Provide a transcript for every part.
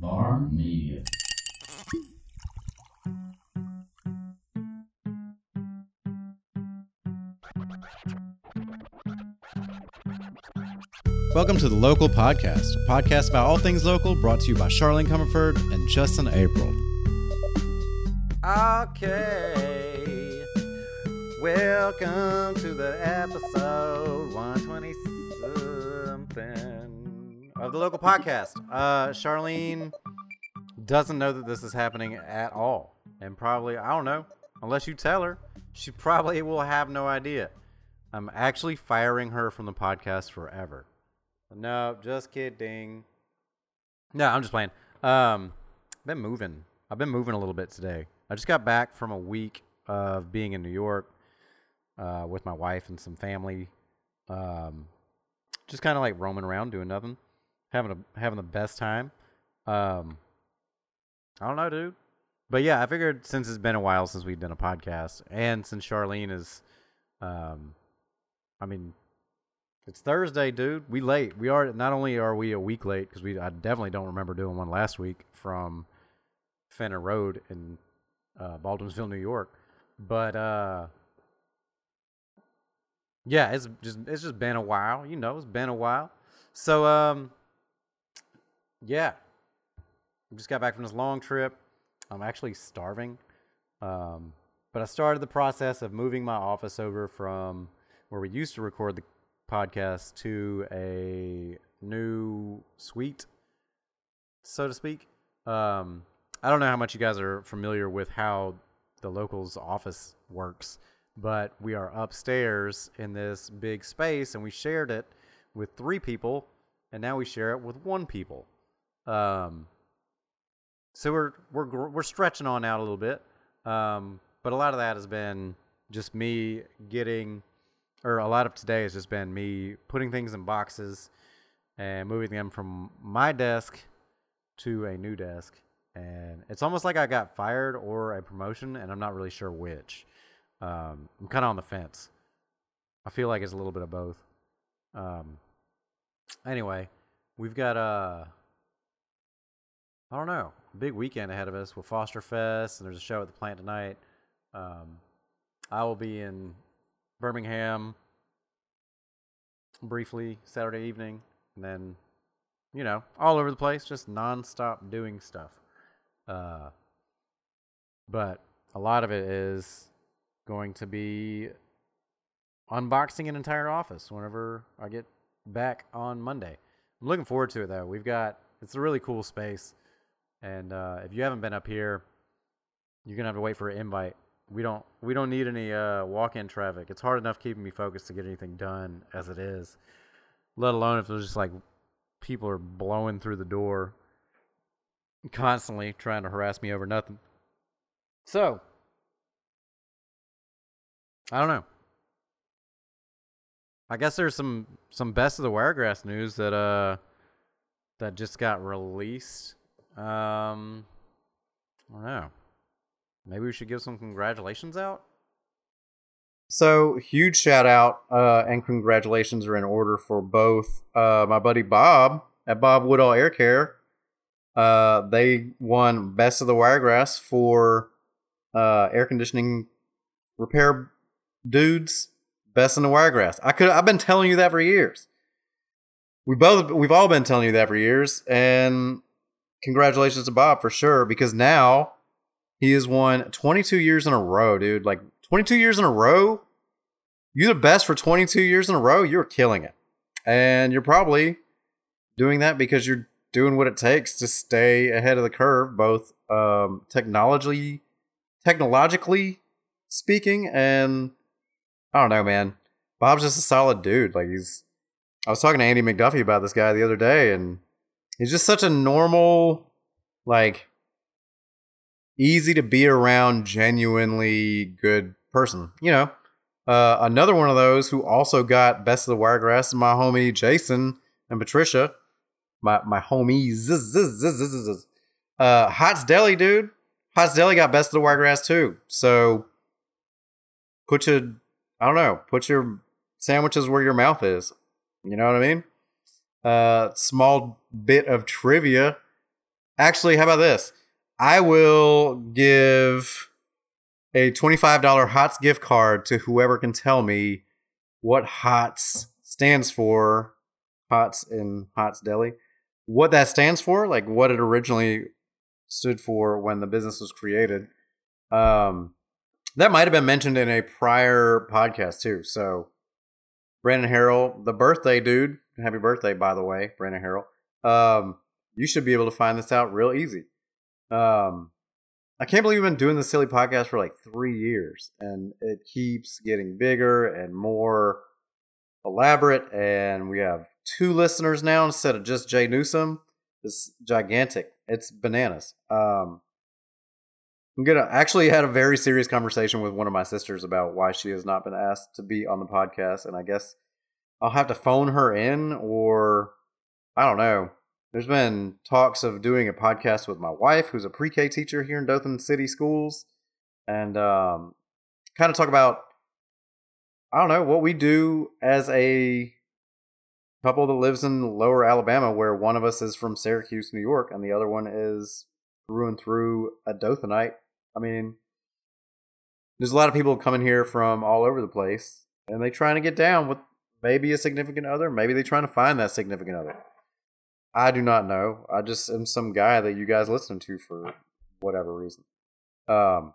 Bar Media. Welcome to the Local Podcast, a podcast about all things local, brought to you by Charlene Comerford and Justin April. Okay. Welcome to the episode 120 something of the local podcast. Uh, Charlene doesn't know that this is happening at all. And probably, I don't know, unless you tell her, she probably will have no idea. I'm actually firing her from the podcast forever. No, just kidding. No, I'm just playing. Um, I've been moving. I've been moving a little bit today. I just got back from a week of being in New York uh, with my wife and some family. Um, just kind of like roaming around, doing nothing, having a having the best time. Um, I don't know, dude. But yeah, I figured since it's been a while since we've done a podcast, and since Charlene is, um, I mean, it's Thursday, dude. We late. We are not only are we a week late because we I definitely don't remember doing one last week from Fenner Road in uh, Baldwinsville, New York, but uh, yeah, it's just it's just been a while. You know, it's been a while. So um, yeah, we just got back from this long trip. I'm actually starving. Um, but I started the process of moving my office over from where we used to record the podcast to a new suite, so to speak. Um, I don't know how much you guys are familiar with how the locals office works, but we are upstairs in this big space and we shared it with three people, and now we share it with one people. Um, so we're we're we're stretching on out a little bit, um, but a lot of that has been just me getting, or a lot of today has just been me putting things in boxes and moving them from my desk to a new desk, and it's almost like I got fired or a promotion, and I'm not really sure which. Um, I'm kind of on the fence. I feel like it's a little bit of both. Um, anyway, we've got uh I don't know, big weekend ahead of us with Foster Fest, and there's a show at the plant tonight. Um, I will be in Birmingham briefly Saturday evening, and then, you know, all over the place, just nonstop doing stuff. Uh, but a lot of it is going to be unboxing an entire office whenever I get back on Monday. I'm looking forward to it though. We've got it's a really cool space, and uh, if you haven't been up here, you're gonna have to wait for an invite. We don't we don't need any uh, walk-in traffic. It's hard enough keeping me focused to get anything done as it is, let alone if there's just like people are blowing through the door constantly trying to harass me over nothing. So, I don't know. I guess there's some some best of the wiregrass news that uh that just got released. Um, I don't know. Maybe we should give some congratulations out. So huge shout out uh, and congratulations are in order for both uh, my buddy Bob at Bob Woodall Air Care. Uh, they won best of the wiregrass for uh, air conditioning repair dudes. Best in the wiregrass. I could. I've been telling you that for years. We both. We've all been telling you that for years, and congratulations to Bob for sure because now he has won 22 years in a row, dude. Like 22 years in a row. You're the best for 22 years in a row. You're killing it. And you're probably doing that because you're doing what it takes to stay ahead of the curve, both um, technologically, technologically speaking, and I don't know, man. Bob's just a solid dude. Like he's. I was talking to Andy McDuffie about this guy the other day, and he's just such a normal, like, easy to be around, genuinely good person. You know, uh, another one of those who also got best of the wiregrass my homie Jason and Patricia, my my homies. Uh, Hots Deli, dude. Hots Deli got best of the wiregrass too. So put your, I don't know, put your sandwiches where your mouth is. You know what I mean? Uh, small bit of trivia. Actually, how about this? I will give a $25 HOTS gift card to whoever can tell me what HOTS stands for. HOTS in HOTS Deli. What that stands for, like what it originally stood for when the business was created. Um, that might have been mentioned in a prior podcast too. So, Brandon Harrell, the birthday dude, happy birthday, by the way, Brandon Harrell. Um, you should be able to find this out real easy. Um, I can't believe we've been doing this silly podcast for like three years, and it keeps getting bigger and more elaborate. And we have two listeners now instead of just Jay Newsom. It's gigantic. It's bananas. Um, I'm gonna actually had a very serious conversation with one of my sisters about why she has not been asked to be on the podcast, and I guess I'll have to phone her in, or I don't know. There's been talks of doing a podcast with my wife, who's a pre-K teacher here in Dothan City Schools, and um, kind of talk about I don't know what we do as a couple that lives in Lower Alabama, where one of us is from Syracuse, New York, and the other one is through and through a Dothanite I mean, there's a lot of people coming here from all over the place, and they're trying to get down with maybe a significant other. Maybe they're trying to find that significant other. I do not know. I just am some guy that you guys listen to for whatever reason. Um,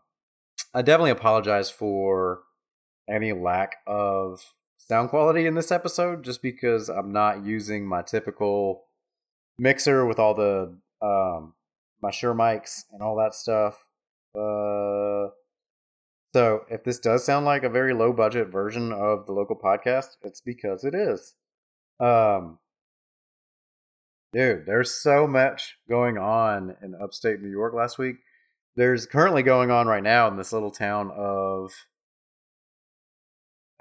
I definitely apologize for any lack of sound quality in this episode, just because I'm not using my typical mixer with all the um, my Shure mics and all that stuff. Uh, so if this does sound like a very low budget version of the local podcast, it's because it is. Um, dude, there's so much going on in upstate New York last week. There's currently going on right now in this little town of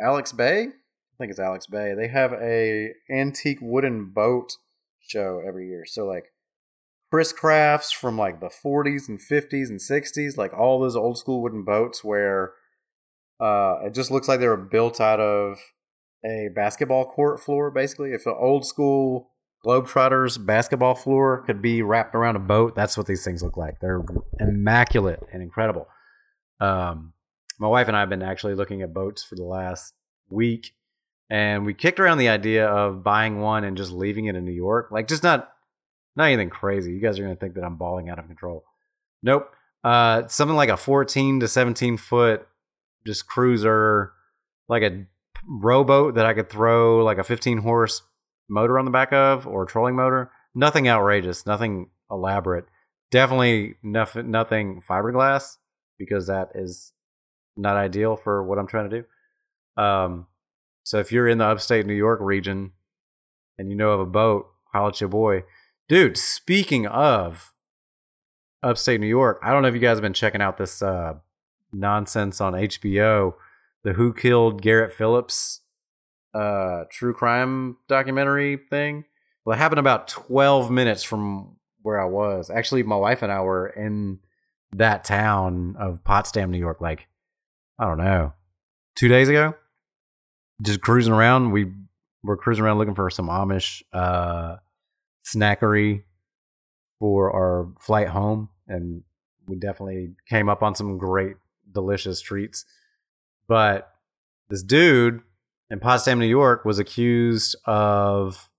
Alex Bay. I think it's Alex Bay. They have a antique wooden boat show every year. So like Chris Crafts from like the 40s and 50s and 60s, like all those old school wooden boats where uh, it just looks like they were built out of a basketball court floor, basically. If an old school Globetrotters basketball floor could be wrapped around a boat, that's what these things look like. They're immaculate and incredible. Um, my wife and I have been actually looking at boats for the last week, and we kicked around the idea of buying one and just leaving it in New York. Like, just not not anything crazy. You guys are going to think that I'm balling out of control. Nope. Uh, something like a 14 to 17 foot just cruiser, like a rowboat that I could throw like a 15 horse motor on the back of or trolling motor. Nothing outrageous, nothing elaborate. Definitely nothing, nothing fiberglass because that is not ideal for what I'm trying to do. Um, so if you're in the upstate New York region and you know of a boat, holla at your boy. Dude, speaking of upstate New York, I don't know if you guys have been checking out this uh, nonsense on HBO, the Who Killed Garrett Phillips uh, true crime documentary thing. Well, it happened about 12 minutes from where I was. Actually, my wife and I were in that town of Potsdam, New York, like, I don't know, two days ago. Just cruising around. We were cruising around looking for some Amish uh, snackery for our flight home, and we definitely came up on some great, delicious treats. But this dude in Potsdam, New York, was accused of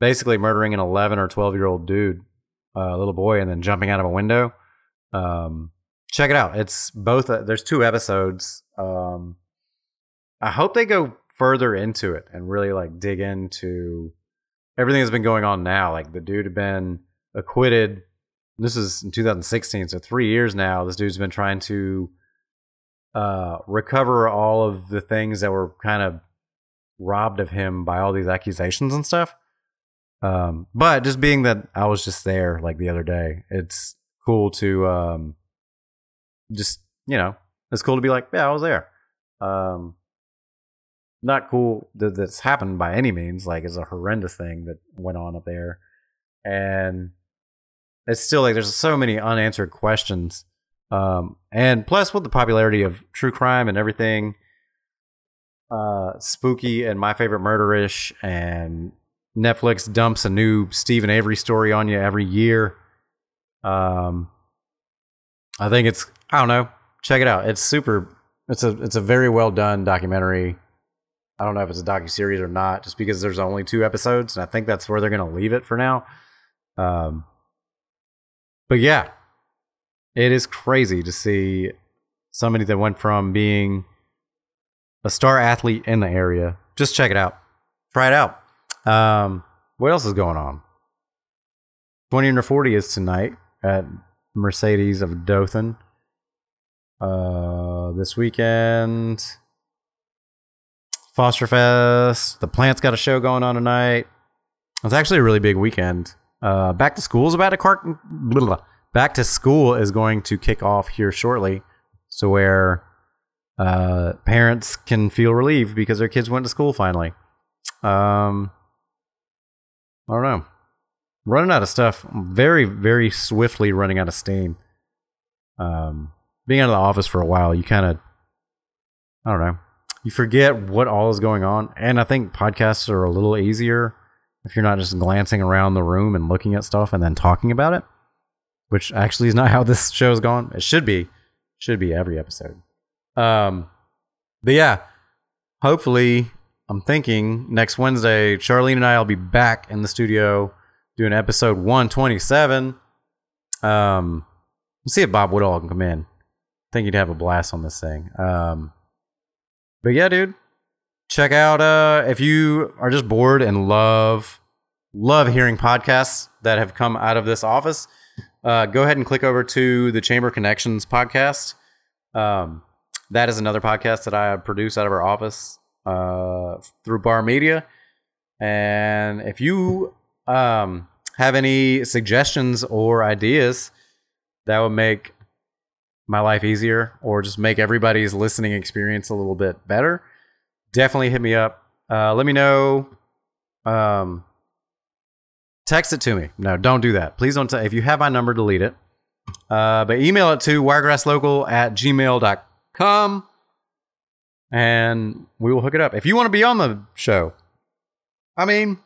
basically murdering an 11 or 12 year old dude, a little boy, and then jumping out of a window. Um, check it out. It's both. Uh, there's two episodes. Um, I hope they go further into it and really like dig into everything that's been going on now. Like the dude had been acquitted. This is in 2016, so three years now. This dude's been trying to uh, recover all of the things that were kind of robbed of him by all these accusations and stuff. Um, but just being that I was just there like the other day, it's cool to um, just you know, it's cool to be like, yeah, I was there. Um, not cool that that's happened by any means. Like it's a horrendous thing that went on up there, and it's still like there's so many unanswered questions. Um, and plus with the popularity of true crime and everything, uh, spooky and my favorite murderish, and Netflix dumps a new Steven Avery story on you every year. Um, I think it's I don't know. Check it out. It's super. It's a it's a very well done documentary. I don't know if it's a docu series or not, just because there's only two episodes, and I think that's where they're gonna leave it for now. Um, but yeah, it is crazy to see somebody that went from being a star athlete in the area. Just check it out. Try it out. Um, what else is going on? 20 under 40 is tonight at Mercedes of Dothan. Uh, this weekend, Foster Fest. The Plant's got a show going on tonight. It's actually a really big weekend. Uh, back to school is about to car- blah, blah. back to school is going to kick off here shortly. So where uh, parents can feel relieved because their kids went to school finally. Um, I don't know. Running out of stuff very, very swiftly running out of steam. Um, being out of the office for a while, you kind of, I don't know, you forget what all is going on. And I think podcasts are a little easier if you're not just glancing around the room and looking at stuff and then talking about it, which actually is not how this show's gone. It should be, should be every episode. Um, but yeah, hopefully, I'm thinking next Wednesday, Charlene and I will be back in the studio doing episode 127. Um, let's see if Bob Woodall can come in. I think he'd have a blast on this thing. Um, but yeah, dude, check out uh, if you are just bored and love love hearing podcasts that have come out of this office. Uh, go ahead and click over to the Chamber Connections podcast. Um, that is another podcast that I produce out of our office uh, through Bar Media. And if you um, have any suggestions or ideas that would make my life easier or just make everybody's listening experience a little bit better, definitely hit me up. Uh, let me know. Um, text it to me. No, don't do that. Please don't. T- if you have my number, delete it. Uh, but email it to wiregrasslocal at gmail.com and we will hook it up. If you want to be on the show, I mean,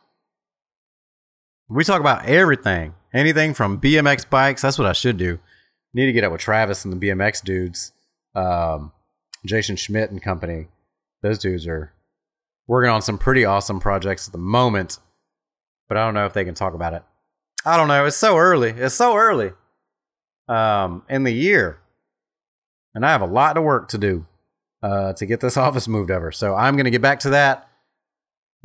we talk about everything, anything from BMX bikes. That's what I should do. Need to get up with Travis and the BMX dudes, um, Jason Schmidt and company. Those dudes are working on some pretty awesome projects at the moment, but I don't know if they can talk about it. I don't know. It's so early. It's so early um, in the year, and I have a lot of work to do uh, to get this office moved over. So I'm going to get back to that.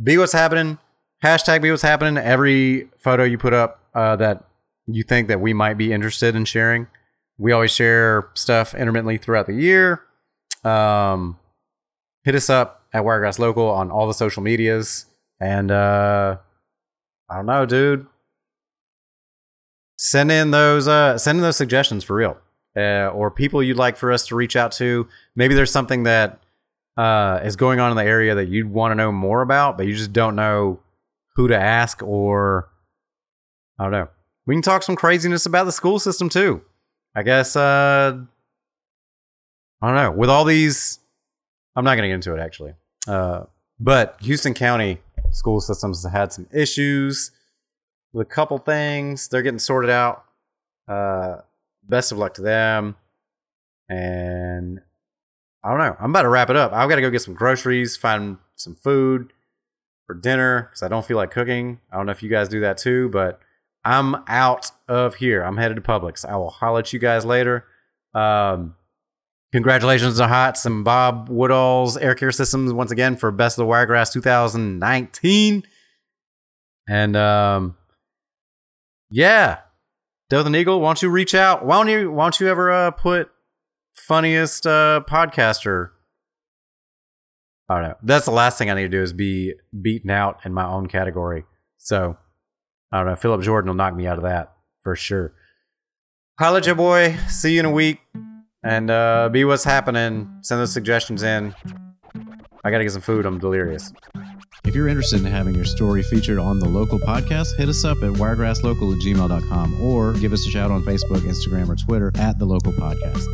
Be what's happening. Hashtag be what's happening. Every photo you put up uh, that you think that we might be interested in sharing. We always share stuff intermittently throughout the year. Um, hit us up at Wiregrass Local on all the social medias. And uh, I don't know, dude. Send in those uh, send in those suggestions for real uh, or people you'd like for us to reach out to. Maybe there's something that uh, is going on in the area that you'd want to know more about, but you just don't know who to ask, or I don't know. We can talk some craziness about the school system too. I guess uh, I don't know. With all these, I'm not to get into it actually. Uh, but Houston County school systems had some issues with a couple things. They're getting sorted out. Uh, best of luck to them. And I don't know. I'm about to wrap it up. I've got to go get some groceries, find some food for dinner because I don't feel like cooking. I don't know if you guys do that too, but I'm out of here. I'm headed to Publix. I will holler at you guys later. Um, congratulations to Hots and Bob Woodall's Air Care Systems once again for Best of the Wiregrass 2019. And um, yeah, Dothan Eagle, why don't you reach out? Why don't you why don't you ever uh, put funniest uh, podcaster? I don't know. That's the last thing I need to do is be beaten out in my own category. So I don't know. Philip Jordan will knock me out of that for sure. College your boy. See you in a week. And uh, be what's happening. Send those suggestions in. I gotta get some food. I'm delirious. If you're interested in having your story featured on the local podcast, hit us up at wiregrasslocal at gmail.com or give us a shout on Facebook, Instagram, or Twitter at the local podcast.